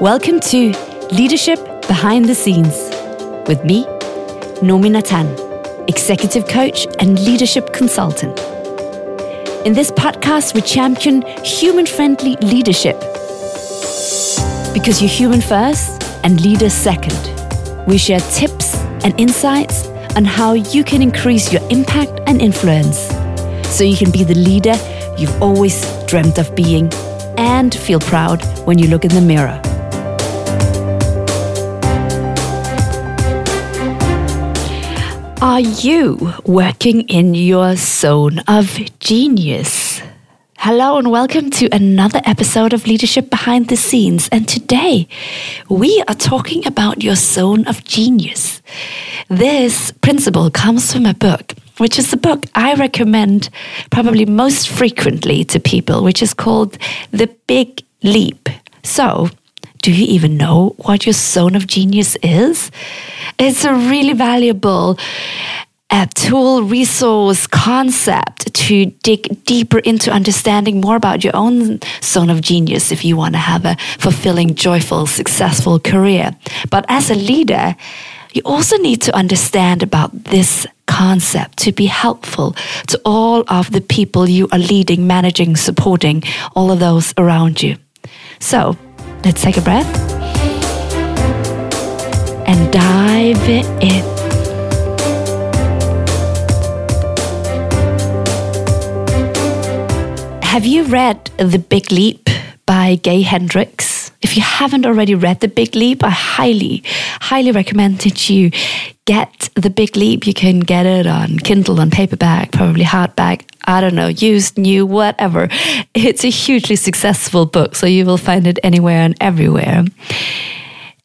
Welcome to Leadership Behind the Scenes with me, Nomi Natan, executive coach and leadership consultant. In this podcast, we champion human friendly leadership because you're human first and leader second. We share tips and insights on how you can increase your impact and influence so you can be the leader you've always dreamt of being and feel proud when you look in the mirror. Are you working in your zone of genius? Hello and welcome to another episode of Leadership Behind the Scenes. And today we are talking about your zone of genius. This principle comes from a book, which is the book I recommend probably most frequently to people, which is called The Big Leap. So, do you even know what your zone of genius is? It's a really valuable uh, tool, resource, concept to dig deeper into understanding more about your own zone of genius if you want to have a fulfilling, joyful, successful career. But as a leader, you also need to understand about this concept to be helpful to all of the people you are leading, managing, supporting, all of those around you. So, Let's take a breath and dive in. Have you read The Big Leap by Gay Hendricks? If you haven't already read The Big Leap, I highly, highly recommend that you get The Big Leap. You can get it on Kindle, on paperback, probably hardback. I don't know, used, new, whatever. It's a hugely successful book, so you will find it anywhere and everywhere.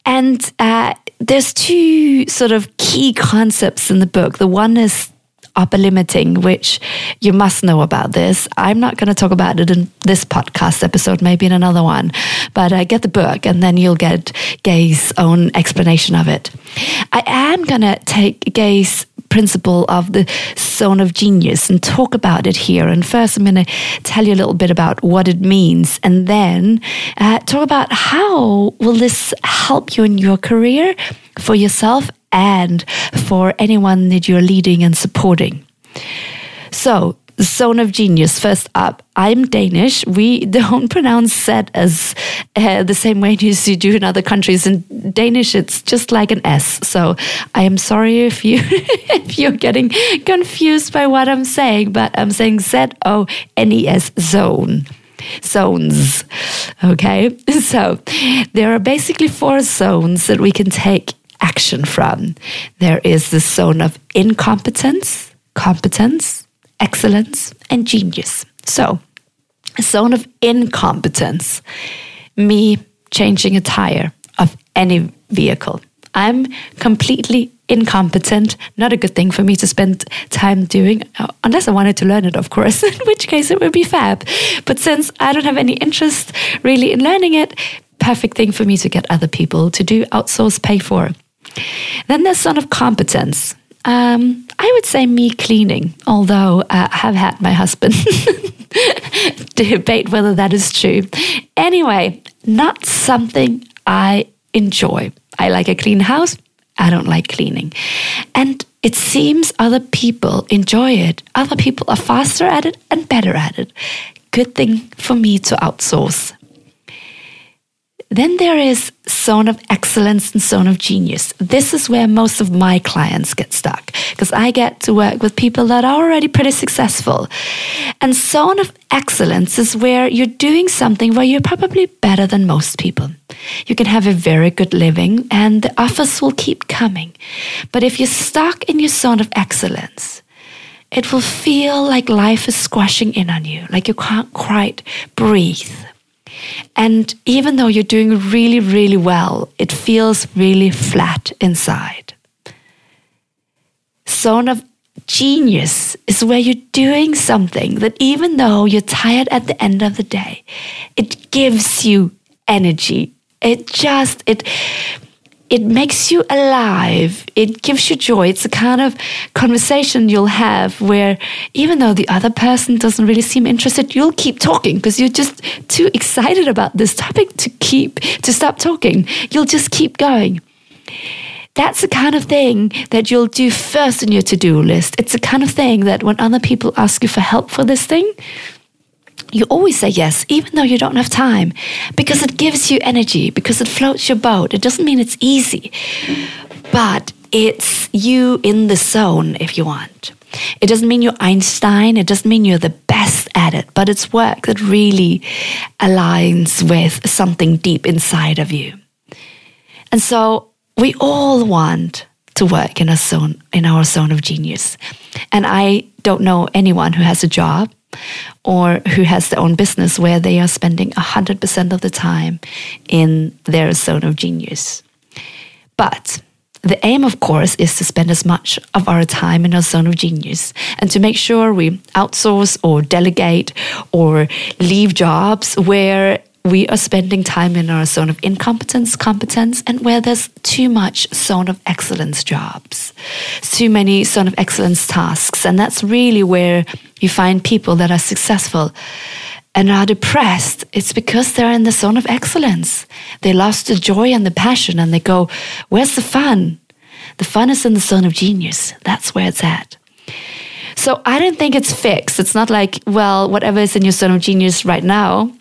And uh, there's two sort of key concepts in the book. The one is upper limiting, which you must know about this. I'm not going to talk about it in this podcast episode, maybe in another one, but uh, get the book and then you'll get Gay's own explanation of it. I am going to take Gay's principle of the zone of genius and talk about it here. And first, I'm going to tell you a little bit about what it means, and then uh, talk about how will this help you in your career for yourself and for anyone that you're leading and supporting. So, Zone of Genius. First up, I'm Danish. We don't pronounce set as uh, the same way as you do in other countries. In Danish, it's just like an S. So I am sorry if you if you're getting confused by what I'm saying, but I'm saying Z O N E S zone zones. Okay, so there are basically four zones that we can take action from. There is the zone of incompetence, competence, excellence, and genius. So, a zone of incompetence, me changing a tire of any vehicle. I'm completely incompetent, not a good thing for me to spend time doing, uh, unless I wanted to learn it, of course, in which case it would be fab. But since I don't have any interest really in learning it, perfect thing for me to get other people to do, outsource, pay for. Then there's zone of competence. Um, I would say me cleaning, although uh, I have had my husband debate whether that is true. Anyway, not something I enjoy. I like a clean house. I don't like cleaning. And it seems other people enjoy it. Other people are faster at it and better at it. Good thing for me to outsource. Then there is zone of excellence and zone of genius. This is where most of my clients get stuck because I get to work with people that are already pretty successful. And zone of excellence is where you're doing something where you're probably better than most people. You can have a very good living and the offers will keep coming. But if you're stuck in your zone of excellence, it will feel like life is squashing in on you, like you can't quite breathe and even though you're doing really, really well, it feels really flat inside. Zone of genius is where you're doing something that even though you're tired at the end of the day, it gives you energy. It just, it, it makes you alive. It gives you joy. It's a kind of conversation you'll have where even though the other person doesn't really seem interested, you'll keep talking because you're just too excited about this topic to keep, to stop talking. You'll just keep going. That's the kind of thing that you'll do first in your to do list. It's the kind of thing that when other people ask you for help for this thing, you always say yes, even though you don't have time, because it gives you energy, because it floats your boat. It doesn't mean it's easy, but it's you in the zone if you want. It doesn't mean you're Einstein, it doesn't mean you're the best at it, but it's work that really aligns with something deep inside of you. And so we all want to work in a zone in our zone of genius. And I don't know anyone who has a job or who has their own business where they are spending 100% of the time in their zone of genius. But the aim, of course, is to spend as much of our time in our zone of genius and to make sure we outsource or delegate or leave jobs where we are spending time in our zone of incompetence, competence, and where there's too much zone of excellence jobs, too many zone of excellence tasks. And that's really where you find people that are successful and are depressed. It's because they're in the zone of excellence. They lost the joy and the passion and they go, Where's the fun? The fun is in the zone of genius. That's where it's at. So I don't think it's fixed. It's not like, well, whatever is in your zone of genius right now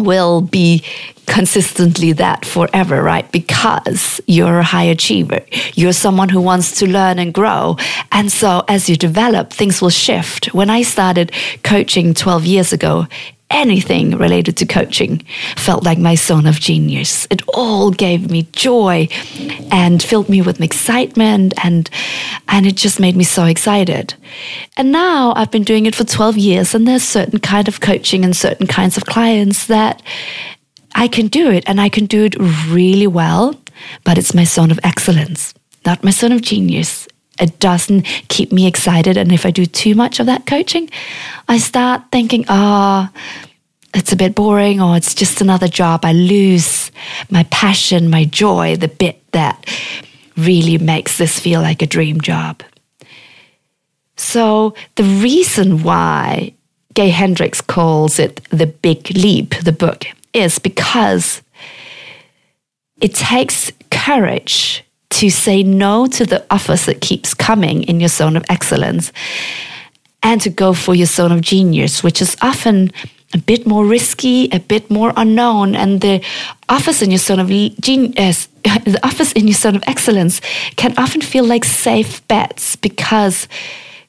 will be consistently that forever, right? Because you're a high achiever. You're someone who wants to learn and grow. And so as you develop, things will shift. When I started coaching 12 years ago, anything related to coaching felt like my zone of genius. It all gave me joy and filled me with excitement and and it just made me so excited. And now I've been doing it for 12 years and there's certain kind of coaching and certain kinds of clients that I can do it and I can do it really well, but it's my zone of excellence, not my zone of genius it doesn't keep me excited. And if I do too much of that coaching, I start thinking, ah, oh, it's a bit boring or it's just another job. I lose my passion, my joy, the bit that really makes this feel like a dream job. So, the reason why Gay Hendricks calls it the big leap, the book, is because it takes courage to say no to the offers that keeps coming in your zone of excellence and to go for your zone of genius, which is often a bit more risky, a bit more unknown, and the offers in your zone of genius, uh, the offers in your zone of excellence can often feel like safe bets because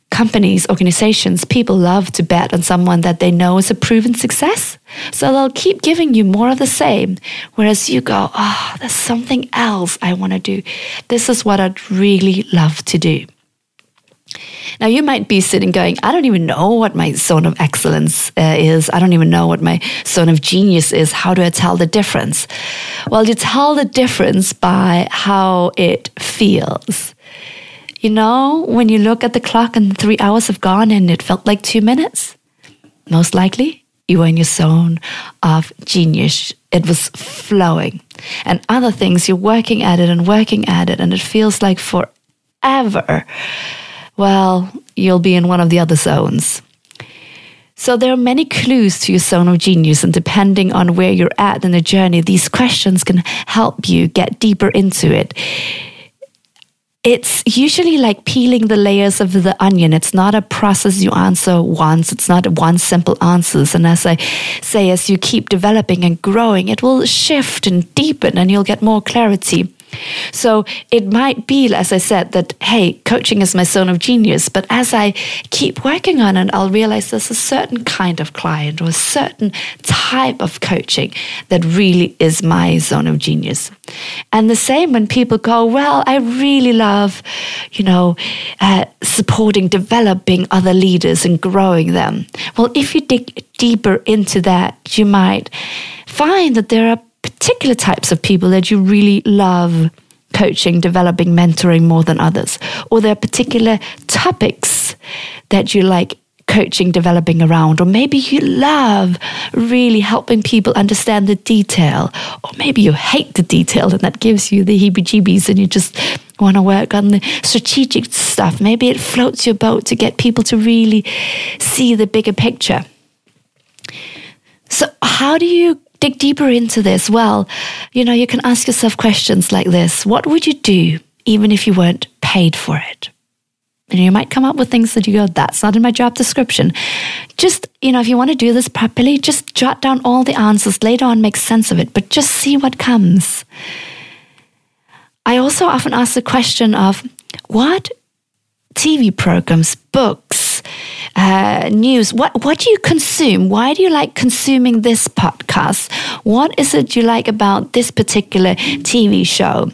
companies, organizations, people love to bet on someone that they know is a proven success. So they'll keep giving you more of the same. Whereas you go, oh, there's something else I want to do. This is what I'd really love to do. Now, you might be sitting going, I don't even know what my zone of excellence uh, is. I don't even know what my zone of genius is. How do I tell the difference? Well, you tell the difference by how it feels. You know, when you look at the clock and three hours have gone and it felt like two minutes, most likely you were in your zone of genius. It was flowing. And other things, you're working at it and working at it, and it feels like forever. Well, you'll be in one of the other zones. So there are many clues to your zone of genius, and depending on where you're at in the journey, these questions can help you get deeper into it it's usually like peeling the layers of the onion. It's not a process you answer once. It's not one simple answers. And as I say, as you keep developing and growing, it will shift and deepen and you'll get more clarity. So it might be, as I said, that, hey, coaching is my zone of genius. But as I keep working on it, I'll realize there's a certain kind of client or a certain type of coaching that really is my zone of genius. And the same when people go, well, I really love, you know, uh, supporting, developing other leaders and growing them. Well, if you dig deeper into that, you might find that there are particular types of people that you really love coaching, developing, mentoring more than others? Or there are particular topics that you like coaching developing around, or maybe you love really helping people understand the detail, or maybe you hate the detail and that gives you the heebie jeebies and you just want to work on the strategic stuff. Maybe it floats your boat to get people to really see the bigger picture. So, how do you dig deeper into this? Well, you know, you can ask yourself questions like this What would you do even if you weren't paid for it? And you might come up with things that you go, that's not in my job description. Just, you know, if you want to do this properly, just jot down all the answers, later on make sense of it, but just see what comes. I also often ask the question of what TV programs, books, uh, news. What what do you consume? Why do you like consuming this podcast? What is it you like about this particular TV show?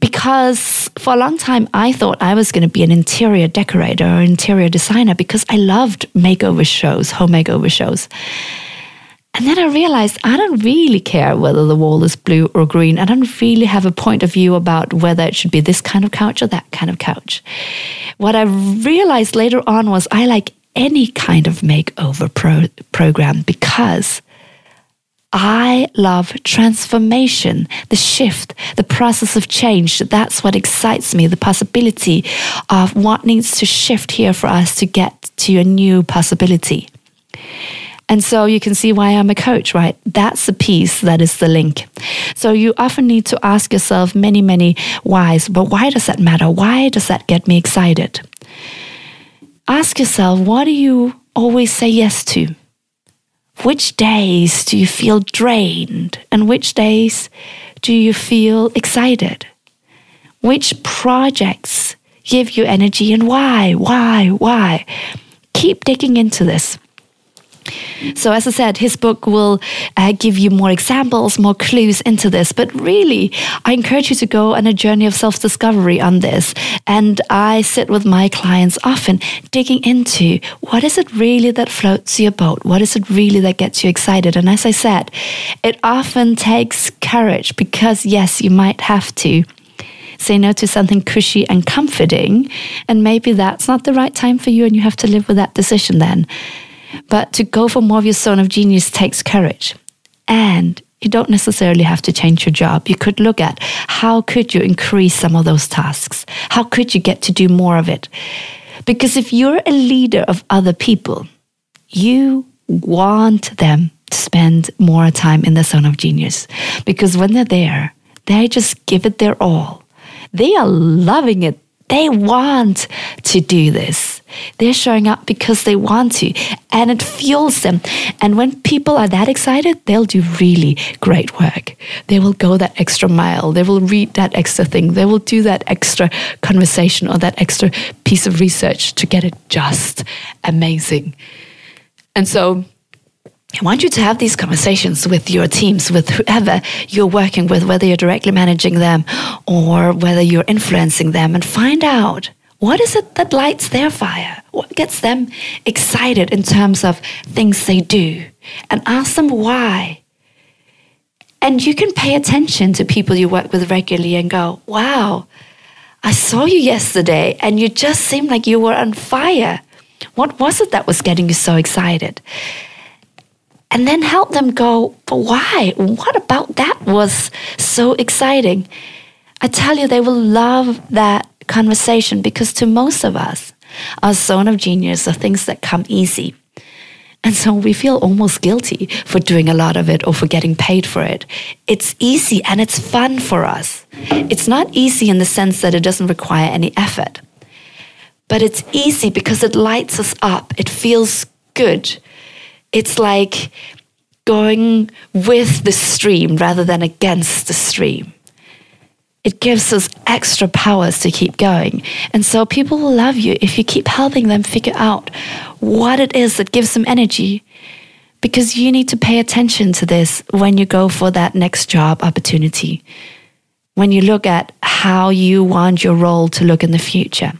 Because for a long time I thought I was going to be an interior decorator or interior designer because I loved makeover shows, home makeover shows. And then I realized I don't really care whether the wall is blue or green. I don't really have a point of view about whether it should be this kind of couch or that kind of couch. What I realized later on was I like any kind of makeover pro- program because I love transformation, the shift, the process of change. That's what excites me, the possibility of what needs to shift here for us to get to a new possibility. And so you can see why I'm a coach, right? That's the piece that is the link. So you often need to ask yourself many, many whys. But why does that matter? Why does that get me excited? Ask yourself, what do you always say yes to? Which days do you feel drained? And which days do you feel excited? Which projects give you energy and why? Why? Why? Keep digging into this. So, as I said, his book will uh, give you more examples, more clues into this. But really, I encourage you to go on a journey of self discovery on this. And I sit with my clients often digging into what is it really that floats your boat? What is it really that gets you excited? And as I said, it often takes courage because, yes, you might have to say no to something cushy and comforting. And maybe that's not the right time for you, and you have to live with that decision then. But to go for more of your zone of genius takes courage. And you don't necessarily have to change your job. You could look at how could you increase some of those tasks? How could you get to do more of it? Because if you're a leader of other people, you want them to spend more time in the zone of genius. Because when they're there, they just give it their all. They are loving it. They want to do this. They're showing up because they want to, and it fuels them. And when people are that excited, they'll do really great work. They will go that extra mile. They will read that extra thing. They will do that extra conversation or that extra piece of research to get it just amazing. And so, I want you to have these conversations with your teams, with whoever you're working with, whether you're directly managing them or whether you're influencing them, and find out what is it that lights their fire? What gets them excited in terms of things they do? And ask them why. And you can pay attention to people you work with regularly and go, wow, I saw you yesterday and you just seemed like you were on fire. What was it that was getting you so excited? And then help them go, but why? What about that was so exciting? I tell you, they will love that conversation because to most of us, our zone of genius are things that come easy. And so we feel almost guilty for doing a lot of it or for getting paid for it. It's easy and it's fun for us. It's not easy in the sense that it doesn't require any effort, but it's easy because it lights us up. It feels good it's like going with the stream rather than against the stream. It gives us extra powers to keep going. And so people will love you if you keep helping them figure out what it is that gives them energy. Because you need to pay attention to this when you go for that next job opportunity. When you look at how you want your role to look in the future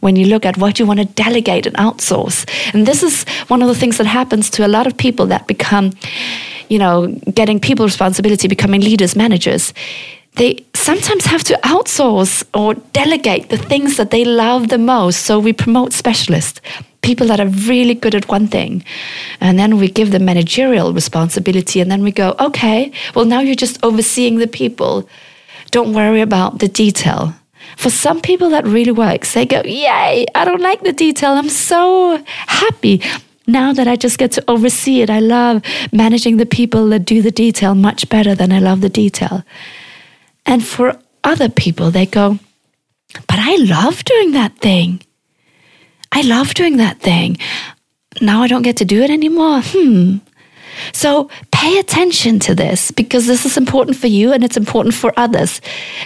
when you look at what you want to delegate and outsource. And this is one of the things that happens to a lot of people that become, you know, getting people responsibility, becoming leaders, managers. They sometimes have to outsource or delegate the things that they love the most. So we promote specialists people that are really good at one thing. And then we give them managerial responsibility. And then we go, okay, well, now you're just overseeing the people. Don't worry about the detail. For some people, that really works. They go, Yay, I don't like the detail. I'm so happy. Now that I just get to oversee it, I love managing the people that do the detail much better than I love the detail. And for other people, they go, But I love doing that thing. I love doing that thing. Now I don't get to do it anymore. Hmm. So pay attention to this because this is important for you and it's important for others.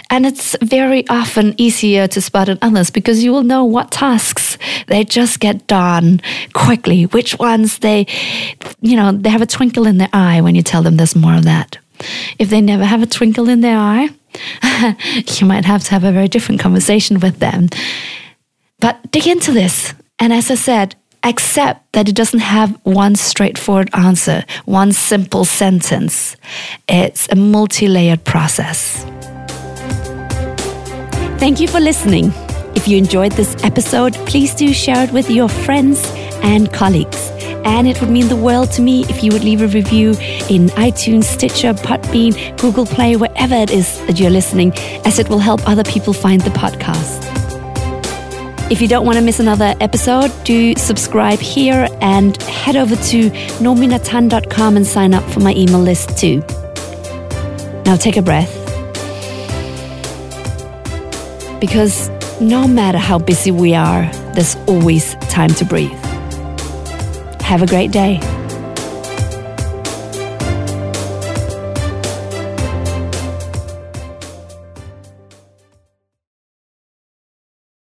And it's very often easier to spot in others because you will know what tasks they just get done quickly, which ones they, you know, they have a twinkle in their eye when you tell them there's more of that. If they never have a twinkle in their eye, you might have to have a very different conversation with them. But dig into this. And as I said, accept that it doesn't have one straightforward answer, one simple sentence. It's a multi layered process. Thank you for listening. If you enjoyed this episode, please do share it with your friends and colleagues. And it would mean the world to me if you would leave a review in iTunes, Stitcher, Podbean, Google Play, wherever it is that you're listening, as it will help other people find the podcast. If you don't want to miss another episode, do subscribe here and head over to nominatan.com and sign up for my email list too. Now take a breath. Because no matter how busy we are, there's always time to breathe. Have a great day.